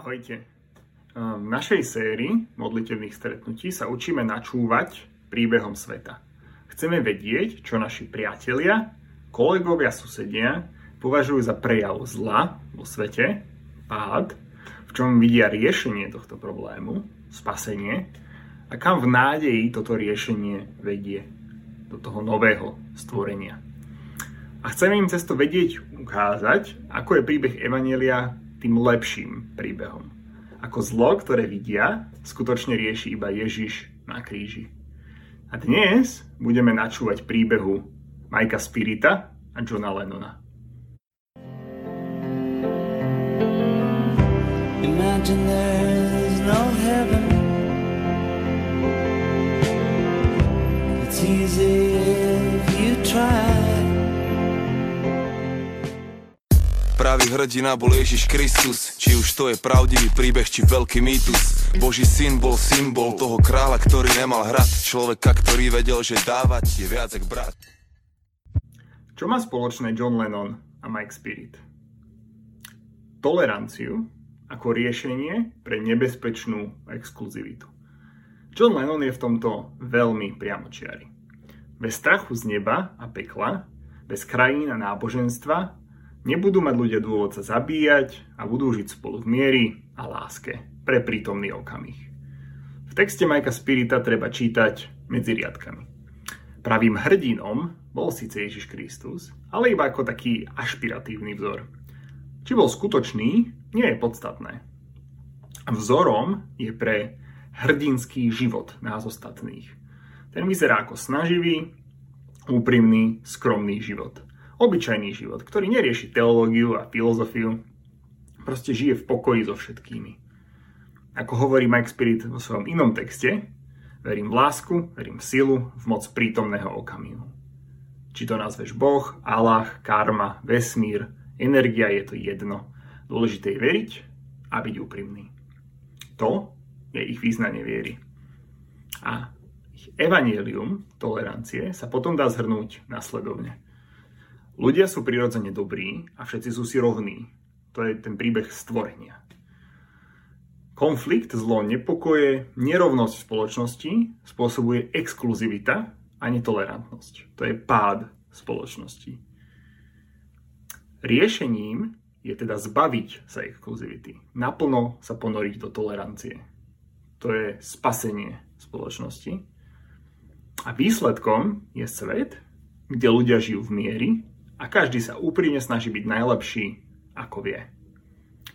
Ahojte. V našej sérii modlitevných stretnutí sa učíme načúvať príbehom sveta. Chceme vedieť, čo naši priatelia, kolegovia, susedia považujú za prejav zla vo svete, pád, v čom vidia riešenie tohto problému, spasenie a kam v nádeji toto riešenie vedie do toho nového stvorenia. A chceme im cez to vedieť ukázať, ako je príbeh Evanielia tým lepším príbehom. Ako zlo, ktoré vidia, skutočne rieši iba Ježiš na kríži. A dnes budeme načúvať príbehu Majka Spirita a Johna Lennona. Imagine there's no heaven It's easy Pravý hrdina bol Ježiš Kristus Či už to je pravdivý príbeh, či veľký mýtus Boží syn bol symbol toho kráľa, ktorý nemal hrad Človeka, ktorý vedel, že dávať je viac ako brat Čo má spoločné John Lennon a Mike Spirit? Toleranciu ako riešenie pre nebezpečnú exkluzivitu. John Lennon je v tomto veľmi priamočiary. Bez strachu z neba a pekla, bez krajín a náboženstva Nebudú mať ľudia dôvod sa zabíjať a budú žiť spolu v miery a láske pre prítomný okamih. V texte Majka Spirita treba čítať medzi riadkami. Pravým hrdinom bol síce Ježiš Kristus, ale iba ako taký ašpiratívny vzor. Či bol skutočný, nie je podstatné. Vzorom je pre hrdinský život nás ostatných. Ten vyzerá ako snaživý, úprimný, skromný život – obyčajný život, ktorý nerieši teológiu a filozofiu, proste žije v pokoji so všetkými. Ako hovorí Mike Spirit vo svojom inom texte, verím v lásku, verím v silu, v moc prítomného okamihu. Či to nazveš Boh, Allah, karma, vesmír, energia je to jedno. Dôležité je veriť a byť úprimný. To je ich význanie viery. A ich evanielium tolerancie sa potom dá zhrnúť nasledovne. Ľudia sú prirodzene dobrí a všetci sú si rovní. To je ten príbeh stvorenia. Konflikt, zlo, nepokoje, nerovnosť v spoločnosti spôsobuje exkluzivita a netolerantnosť. To je pád spoločnosti. Riešením je teda zbaviť sa exkluzivity. Naplno sa ponoriť do tolerancie. To je spasenie spoločnosti. A výsledkom je svet, kde ľudia žijú v miery, a každý sa úprimne snaží byť najlepší, ako vie.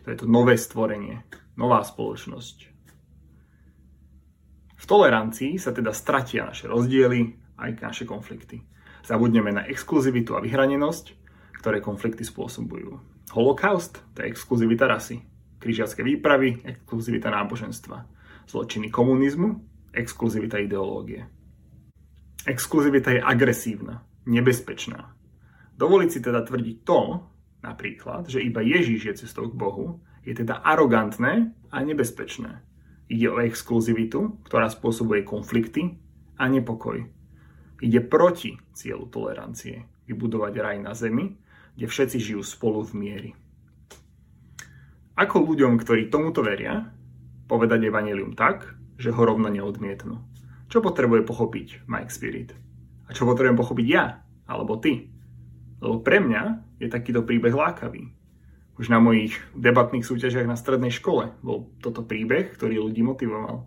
To je to nové stvorenie, nová spoločnosť. V tolerancii sa teda stratia naše rozdiely aj naše konflikty. Zabudneme na exkluzivitu a vyhranenosť, ktoré konflikty spôsobujú. Holokaust to je exkluzivita rasy. Križiacké výpravy, exkluzivita náboženstva. Zločiny komunizmu, exkluzivita ideológie. Exkluzivita je agresívna, nebezpečná, Dovoliť si teda tvrdiť to, napríklad, že iba Ježíš je cestou k Bohu, je teda arogantné a nebezpečné. Ide o exkluzivitu, ktorá spôsobuje konflikty a nepokoj. Ide proti cieľu tolerancie, vybudovať raj na zemi, kde všetci žijú spolu v miery. Ako ľuďom, ktorí tomuto veria, povedať evanelium tak, že ho rovno neodmietnú. Čo potrebuje pochopiť Mike Spirit? A čo potrebujem pochopiť ja? Alebo ty? Lebo pre mňa je takýto príbeh lákavý. Už na mojich debatných súťažiach na strednej škole bol toto príbeh, ktorý ľudí motivoval.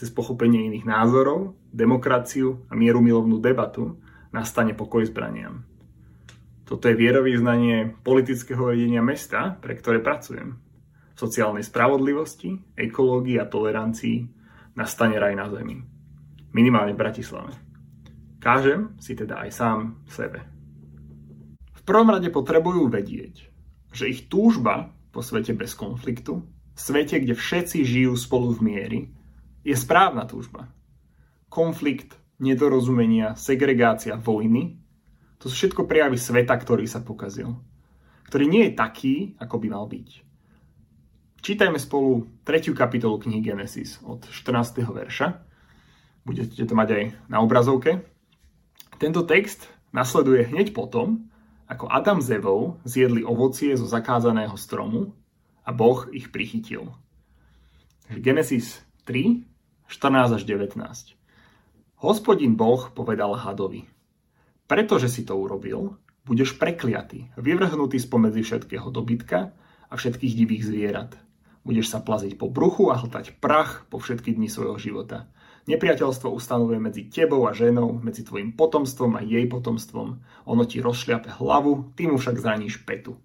Cez pochopenie iných názorov, demokraciu a mieru milovnú debatu nastane pokoj zbraniam. Toto je vierovýznanie politického vedenia mesta, pre ktoré pracujem. V sociálnej spravodlivosti, ekológii a tolerancii nastane raj na zemi. Minimálne v Bratislave. Kážem si teda aj sám sebe prvom rade potrebujú vedieť, že ich túžba po svete bez konfliktu, svete, kde všetci žijú spolu v miery, je správna túžba. Konflikt, nedorozumenia, segregácia, vojny, to sú všetko prejavy sveta, ktorý sa pokazil. Ktorý nie je taký, ako by mal byť. Čítajme spolu tretiu kapitolu knihy Genesis od 14. verša. Budete to mať aj na obrazovke. Tento text nasleduje hneď potom, ako Adam s Evou zjedli ovocie zo zakázaného stromu a Boh ich prichytil. Genesis 3, 14 až 19. Hospodin Boh povedal hadovi, pretože si to urobil, budeš prekliatý, vyvrhnutý spomedzi všetkého dobytka a všetkých divých zvierat. Budeš sa plaziť po bruchu a hltať prach po všetky dni svojho života. Nepriateľstvo ustanovuje medzi tebou a ženou, medzi tvojim potomstvom a jej potomstvom. Ono ti rozšliape hlavu, ty mu však zraníš petu.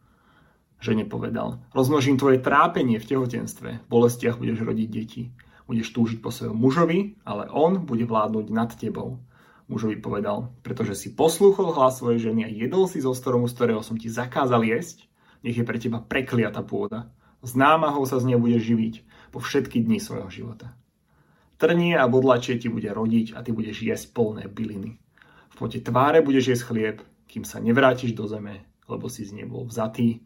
Žene povedal, rozmnožím tvoje trápenie v tehotenstve, v bolestiach budeš rodiť deti. Budeš túžiť po svojom mužovi, ale on bude vládnuť nad tebou. Mužovi povedal, pretože si poslúchol hlas svojej ženy a jedol si zo stromu, z ktorého som ti zakázal jesť, nech je pre teba prekliata pôda. S námahou sa z nej budeš živiť po všetky dni svojho života. Trnie a bodlačie ti bude rodiť a ty budeš jesť plné byliny. V pote tváre budeš jesť chlieb, kým sa nevrátiš do zeme, lebo si z nej bol vzatý,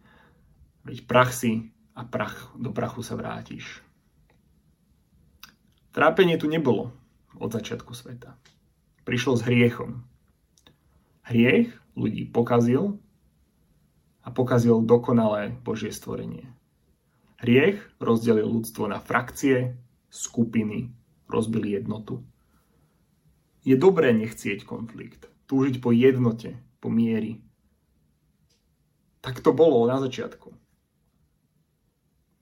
veď prach si a prach do prachu sa vrátiš. Trápenie tu nebolo od začiatku sveta prišlo s hriechom. Hriech ľudí pokazil a pokazil dokonalé Božie stvorenie. Hriech rozdelil ľudstvo na frakcie, skupiny, rozbili jednotu. Je dobré nechcieť konflikt, túžiť po jednote, po miery. Tak to bolo na začiatku.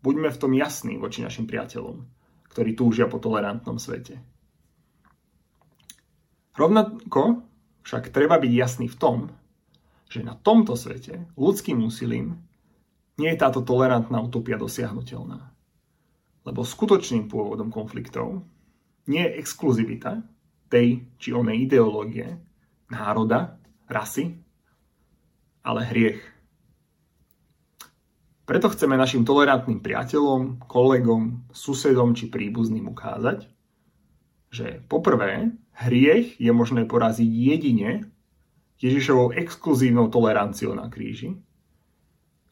Buďme v tom jasní voči našim priateľom, ktorí túžia po tolerantnom svete. Rovnako však treba byť jasný v tom, že na tomto svete ľudským úsilím nie je táto tolerantná utopia dosiahnutelná. Lebo skutočným pôvodom konfliktov nie je exkluzivita tej či onej ideológie, národa, rasy, ale hriech. Preto chceme našim tolerantným priateľom, kolegom, susedom či príbuzným ukázať, že poprvé hriech je možné poraziť jedine Ježišovou exkluzívnou toleranciou na kríži.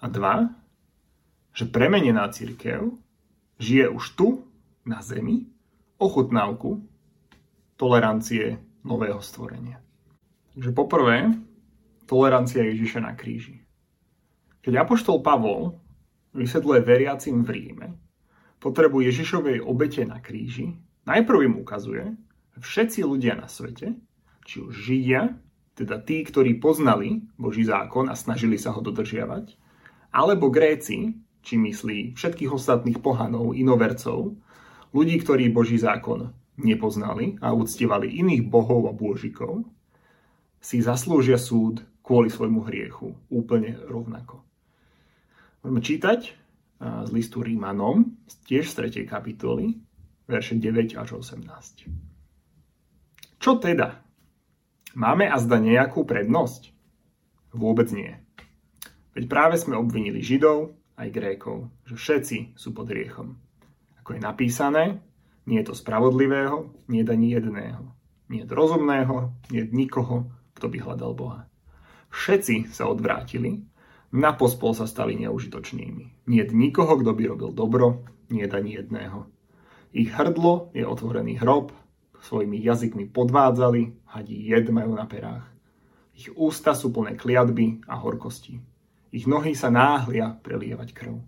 A dva, že premenená církev žije už tu, na zemi, ochutnávku tolerancie nového stvorenia. Takže poprvé, tolerancia Ježiša na kríži. Keď Apoštol Pavol vysvetľuje veriacim v Ríme potrebu Ježišovej obete na kríži, najprv im ukazuje, všetci ľudia na svete, či už Židia, teda tí, ktorí poznali Boží zákon a snažili sa ho dodržiavať, alebo Gréci, či myslí všetkých ostatných pohanov, inovercov, ľudí, ktorí Boží zákon nepoznali a uctievali iných bohov a bôžikov, si zaslúžia súd kvôli svojmu hriechu úplne rovnako. Môžeme čítať z listu Rímanom, tiež z 3. kapitoly, verše 9 až 18. Čo teda? Máme a zda nejakú prednosť? Vôbec nie. Veď práve sme obvinili Židov aj Grékov, že všetci sú pod riechom. Ako je napísané, nie je to spravodlivého, nie je ani jedného. Nie je rozumného, nie je nikoho, kto by hľadal Boha. Všetci sa odvrátili, na pospol sa stali neužitočnými. Nie je nikoho, kto by robil dobro, nie je ani jedného. Ich hrdlo je otvorený hrob, svojimi jazykmi podvádzali, hadí jed majú na perách. Ich ústa sú plné kliatby a horkosti. Ich nohy sa náhlia prelievať krv.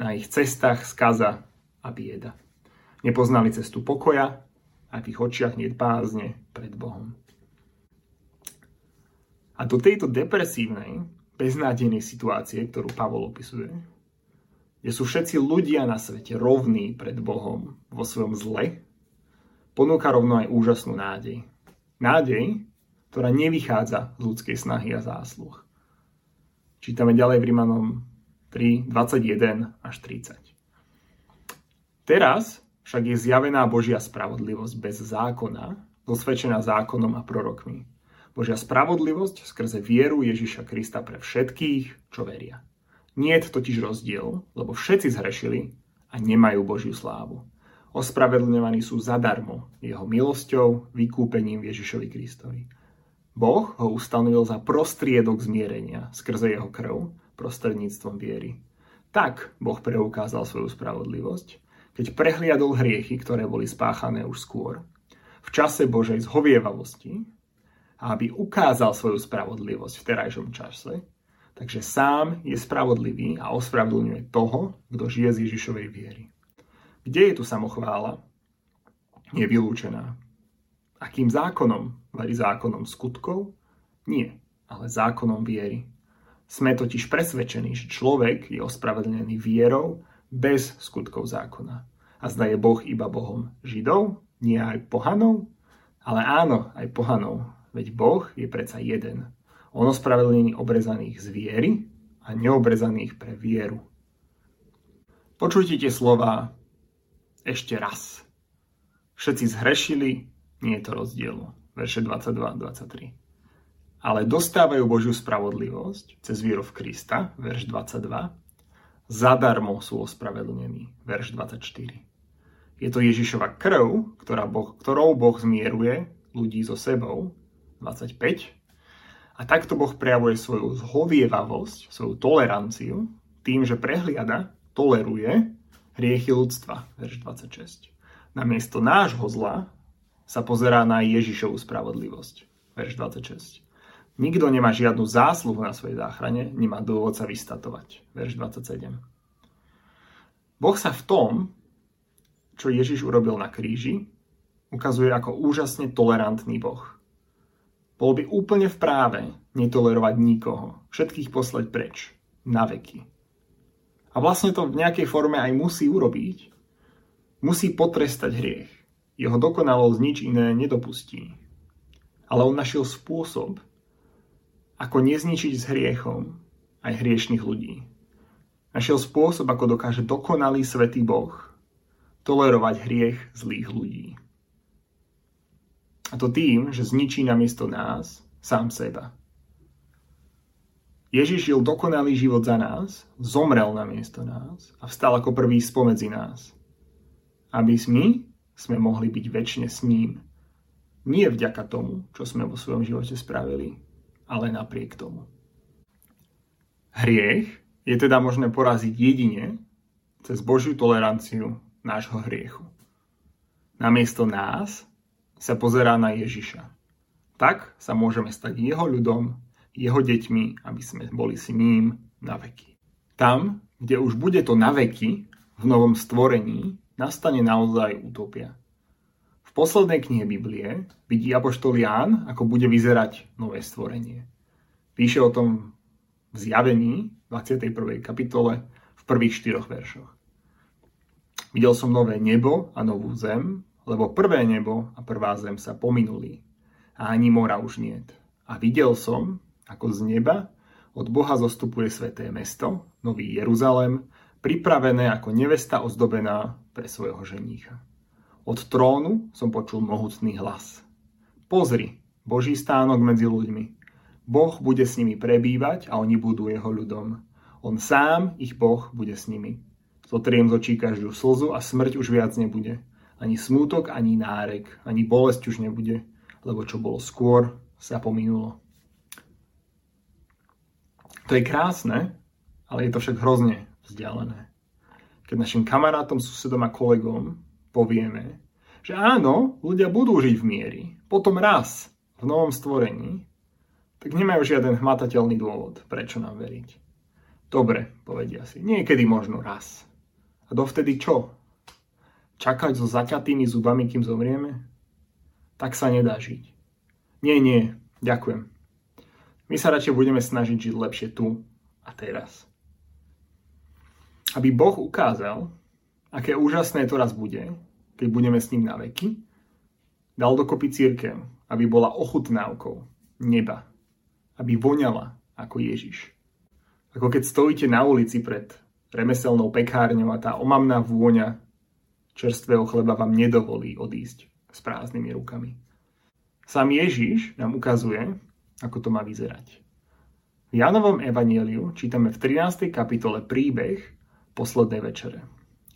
Na ich cestách skaza a bieda. Nepoznali cestu pokoja a v ich očiach nie pred Bohom. A do tejto depresívnej, beznádejnej situácie, ktorú Pavol opisuje, kde sú všetci ľudia na svete rovní pred Bohom vo svojom zle, ponúka rovno aj úžasnú nádej. Nádej, ktorá nevychádza z ľudskej snahy a zásluh. Čítame ďalej v Rimanom 3, 21 až 30. Teraz však je zjavená Božia spravodlivosť bez zákona, dosvedčená zákonom a prorokmi. Božia spravodlivosť skrze vieru Ježiša Krista pre všetkých, čo veria. Nie je totiž rozdiel, lebo všetci zhrešili a nemajú Božiu slávu ospravedlňovaní sú zadarmo jeho milosťou, vykúpením Ježišovi Kristovi. Boh ho ustanovil za prostriedok zmierenia skrze jeho krv prostredníctvom viery. Tak Boh preukázal svoju spravodlivosť, keď prehliadol hriechy, ktoré boli spáchané už skôr, v čase Božej zhovievavosti, aby ukázal svoju spravodlivosť v terajšom čase, Takže sám je spravodlivý a ospravedlňuje toho, kto žije z Ježišovej viery. Kde je tu samochvála? Je vylúčená. Akým zákonom? Verí zákonom skutkov? Nie, ale zákonom viery. Sme totiž presvedčení, že človek je ospravedlnený vierou bez skutkov zákona. A zda je Boh iba Bohom Židov, nie aj pohanov? Ale áno, aj pohanov, veď Boh je predsa jeden. On ospravedlnení obrezaných z viery a neobrezaných pre vieru. Počujte tie slova ešte raz. Všetci zhrešili, nie je to rozdielu. Verše 22-23 ale dostávajú Božiu spravodlivosť cez víru v Krista, verš 22, zadarmo sú ospravedlnení, verš 24. Je to Ježišova krv, ktorá boh, ktorou Boh zmieruje ľudí so sebou, 25. A takto Boh prejavuje svoju zhovievavosť, svoju toleranciu, tým, že prehliada, toleruje hriechy ľudstva, verš 26. Namiesto nášho zla sa pozerá na Ježišovu spravodlivosť, verš 26. Nikto nemá žiadnu zásluhu na svojej záchrane, nemá dôvod sa vystatovať. Verš 27. Boh sa v tom, čo Ježiš urobil na kríži, ukazuje ako úžasne tolerantný Boh. Bol by úplne v práve netolerovať nikoho, všetkých poslať preč, na veky. A vlastne to v nejakej forme aj musí urobiť. Musí potrestať hriech. Jeho dokonalosť nič iné nedopustí. Ale on našiel spôsob, ako nezničiť s hriechom aj hriešných ľudí. Našiel spôsob, ako dokáže dokonalý svetý Boh tolerovať hriech zlých ľudí. A to tým, že zničí namiesto nás sám seba. Ježiš žil dokonalý život za nás, zomrel namiesto nás a vstal ako prvý spomedzi nás. Aby my sme mohli byť väčšine s ním. Nie vďaka tomu, čo sme vo svojom živote spravili, ale napriek tomu. Hriech je teda možné poraziť jedine cez Božiu toleranciu nášho hriechu. Namiesto nás sa pozerá na Ježiša. Tak sa môžeme stať jeho ľudom, jeho deťmi, aby sme boli s ním na veky. Tam, kde už bude to na veky, v novom stvorení, nastane naozaj utopia. V poslednej knihe Biblie vidí Apoštol Ján, ako bude vyzerať nové stvorenie. Píše o tom v zjavení 21. kapitole v prvých štyroch veršoch. Videl som nové nebo a novú zem, lebo prvé nebo a prvá zem sa pominuli a ani mora už niet. A videl som, ako z neba od Boha zostupuje sveté mesto, nový Jeruzalem, pripravené ako nevesta ozdobená pre svojho ženícha. Od trónu som počul mohutný hlas. Pozri, Boží stánok medzi ľuďmi. Boh bude s nimi prebývať a oni budú jeho ľudom. On sám, ich Boh, bude s nimi. Zotriem z očí každú slzu a smrť už viac nebude. Ani smútok, ani nárek, ani bolesť už nebude, lebo čo bolo skôr, sa pominulo. To je krásne, ale je to však hrozne vzdialené. Keď našim kamarátom, susedom a kolegom povieme, že áno, ľudia budú žiť v miery, potom raz v novom stvorení, tak nemajú žiaden hmatateľný dôvod, prečo nám veriť. Dobre, povedia si, niekedy možno raz. A dovtedy čo? Čakať so zaťatými zubami, kým zomrieme? Tak sa nedá žiť. Nie, nie, ďakujem. My sa radšej budeme snažiť žiť lepšie tu a teraz. Aby Boh ukázal, aké úžasné to raz bude, keď budeme s ním na veky, dal dokopy církev, aby bola ochutnávkou neba, aby voňala ako Ježiš. Ako keď stojíte na ulici pred remeselnou pekárňou a tá omamná vôňa čerstvého chleba vám nedovolí odísť s prázdnymi rukami. Sám Ježiš nám ukazuje, ako to má vyzerať. V Janovom evanieliu čítame v 13. kapitole príbeh poslednej večere.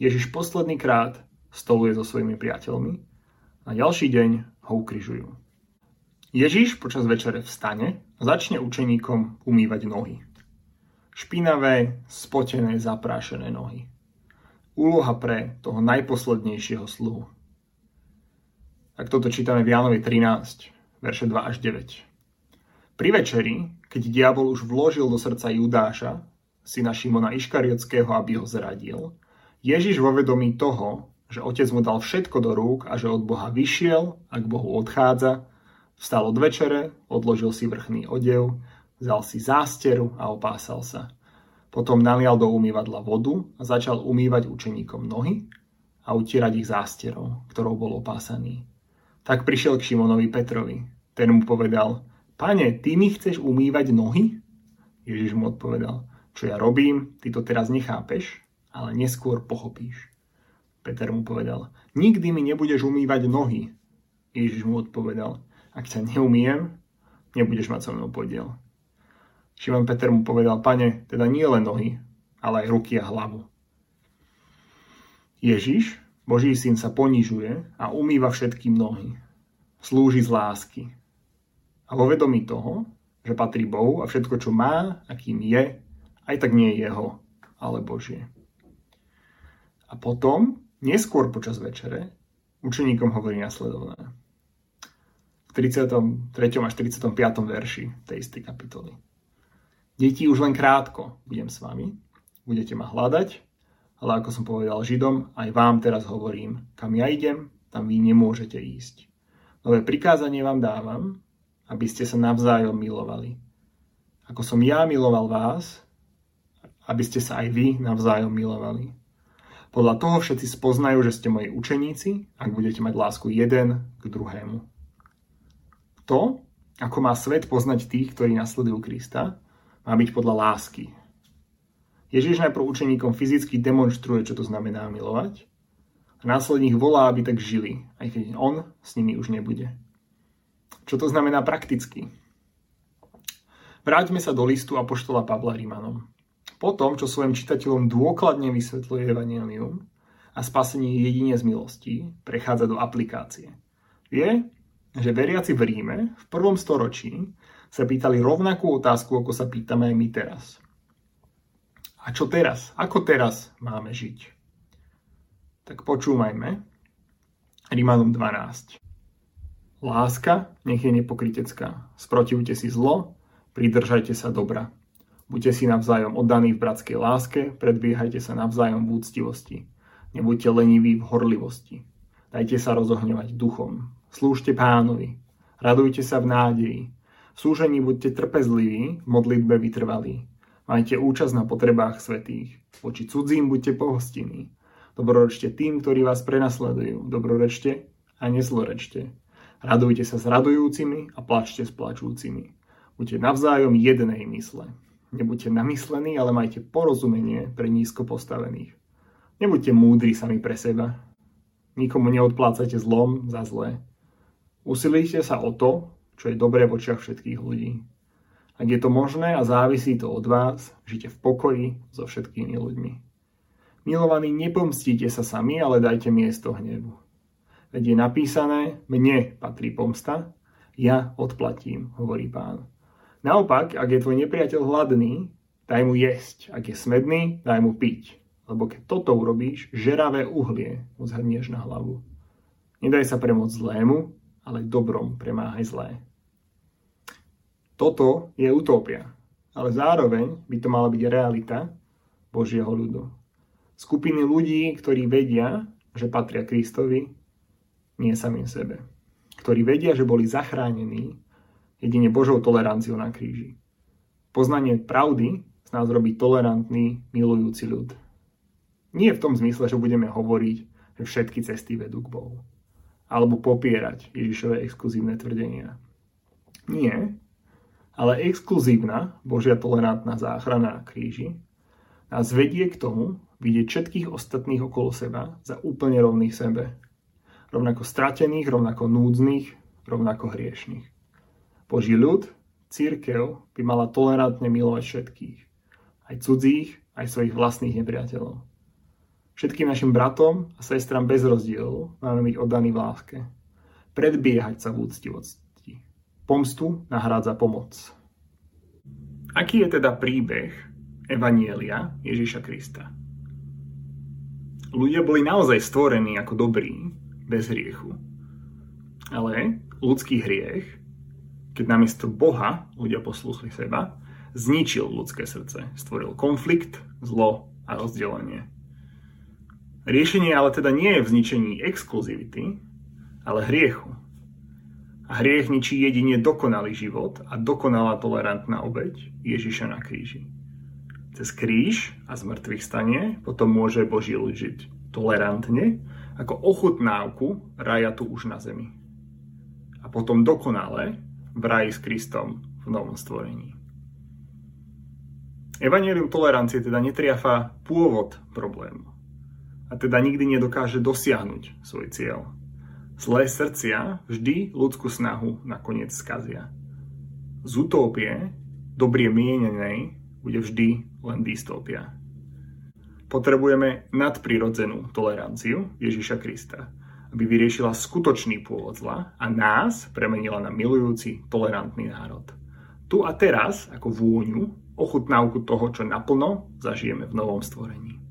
Ježiš posledný krát stoluje so svojimi priateľmi a ďalší deň ho ukrižujú. Ježiš počas večere vstane a začne učeníkom umývať nohy. Špinavé, spotené, zaprášené nohy. Úloha pre toho najposlednejšieho sluhu. Tak toto čítame v Jánovi 13, verše 2 až 9. Pri večeri, keď diabol už vložil do srdca Judáša, syna Šimona Iškariotského, aby ho zradil, Ježiš vo vedomí toho, že otec mu dal všetko do rúk a že od Boha vyšiel a k Bohu odchádza, vstal od večere, odložil si vrchný odev, vzal si zásteru a opásal sa. Potom nalial do umývadla vodu a začal umývať učeníkom nohy a utierať ich zásterou, ktorou bol opásaný. Tak prišiel k Šimonovi Petrovi. Ten mu povedal, pane, ty mi chceš umývať nohy? Ježiš mu odpovedal, čo ja robím, ty to teraz nechápeš, ale neskôr pochopíš. Peter mu povedal, nikdy mi nebudeš umývať nohy. Ježiš mu odpovedal, ak ťa neumiem, nebudeš mať so mnou podiel. Šimon Peter mu povedal, pane, teda nie len nohy, ale aj ruky a hlavu. Ježiš, Boží syn, sa ponižuje a umýva všetkým nohy. Slúži z lásky. A vo vedomí toho, že patrí Bohu a všetko, čo má a kým je, aj tak nie je jeho, ale Božie. A potom, neskôr počas večere, učeníkom hovorí nasledovné. V 33. až 35. verši tej istej kapitoly. Deti, už len krátko budem s vami, budete ma hľadať, ale ako som povedal Židom, aj vám teraz hovorím, kam ja idem, tam vy nemôžete ísť. Nové prikázanie vám dávam, aby ste sa navzájom milovali. Ako som ja miloval vás, aby ste sa aj vy navzájom milovali. Podľa toho všetci spoznajú, že ste moji učeníci, ak budete mať lásku jeden k druhému. To, ako má svet poznať tých, ktorí nasledujú Krista, má byť podľa lásky. Ježiš najprv učeníkom fyzicky demonstruje, čo to znamená milovať a následne ich volá, aby tak žili, aj keď on s nimi už nebude. Čo to znamená prakticky? Vráťme sa do listu Apoštola Pavla Rímanom. Po tom, čo svojim čitateľom dôkladne vysvetľuje Evangelium a spasenie jedine z milostí, prechádza do aplikácie. Vie, že veriaci v Ríme v prvom storočí sa pýtali rovnakú otázku, ako sa pýtame aj my teraz. A čo teraz? Ako teraz máme žiť? Tak počúmajme. Rímanom 12. Láska nech je nepokritecká. Sprotivte si zlo, pridržajte sa dobra. Buďte si navzájom oddaní v bratskej láske, predbiehajte sa navzájom v úctivosti. Nebuďte leniví v horlivosti. Dajte sa rozohňovať duchom. Slúžte pánovi. Radujte sa v nádeji. V súžení buďte trpezliví, v modlitbe vytrvalí. Majte účasť na potrebách svetých. Voči cudzím buďte pohostinní. Dobrorečte tým, ktorí vás prenasledujú. Dobrorečte a nezlorečte. Radujte sa s radujúcimi a plačte s plačúcimi. Buďte navzájom jednej mysle. Nebuďte namyslení, ale majte porozumenie pre nízko postavených. Nebuďte múdri sami pre seba. Nikomu neodplácajte zlom za zlé. Usilujte sa o to, čo je dobré v očiach všetkých ľudí. Ak je to možné a závisí to od vás, žite v pokoji so všetkými ľuďmi. Milovaní, nepomstíte sa sami, ale dajte miesto hnevu. Veď je napísané, mne patrí pomsta, ja odplatím, hovorí pán. Naopak, ak je tvoj nepriateľ hladný, daj mu jesť. Ak je smedný, daj mu piť. Lebo keď toto urobíš, žeravé uhlie mu zhrnieš na hlavu. Nedaj sa premôcť zlému, ale dobrom premáhaj zlé. Toto je utopia, ale zároveň by to mala byť realita Božieho ľudu. Skupiny ľudí, ktorí vedia, že patria Kristovi, nie samým sebe. Ktorí vedia, že boli zachránení jedine Božou toleranciou na kríži. Poznanie pravdy z nás robí tolerantný, milujúci ľud. Nie v tom zmysle, že budeme hovoriť, že všetky cesty vedú k Bohu. Alebo popierať Ježišové exkluzívne tvrdenia. Nie, ale exkluzívna Božia tolerantná záchrana na kríži nás vedie k tomu vidieť všetkých ostatných okolo seba za úplne rovných sebe. Rovnako stratených, rovnako núdznych, rovnako hriešných. Boží ľud, církev, by mala tolerantne milovať všetkých. Aj cudzích, aj svojich vlastných nepriateľov. Všetkým našim bratom a sestram bez rozdielu máme byť oddaní v láske. Predbiehať sa v úctivosti Pomstu nahrádza pomoc. Aký je teda príbeh Evanielia Ježiša Krista? Ľudia boli naozaj stvorení ako dobrí, bez hriechu. Ale ľudský hriech keď namiesto Boha ľudia poslúchli seba, zničil ľudské srdce, stvoril konflikt, zlo a rozdelenie. Riešenie ale teda nie je v zničení exkluzivity, ale hriechu. A hriech ničí jedine dokonalý život a dokonalá tolerantná obeď Ježiša na kríži. Cez kríž a zmrtvých stanie potom môže Boží ľud žiť tolerantne ako ochutnávku raja tu už na zemi. A potom dokonale v raji s Kristom v novom stvorení. Evangelium tolerancie teda netriafa pôvod problému a teda nikdy nedokáže dosiahnuť svoj cieľ. Zlé srdcia vždy ľudskú snahu nakoniec skazia. Z utópie, dobrie mienenej, bude vždy len dystópia. Potrebujeme nadprirodzenú toleranciu Ježiša Krista, aby vyriešila skutočný pôvod zla a nás premenila na milujúci, tolerantný národ. Tu a teraz, ako vôňu, ochutnávku toho, čo naplno zažijeme v novom stvorení.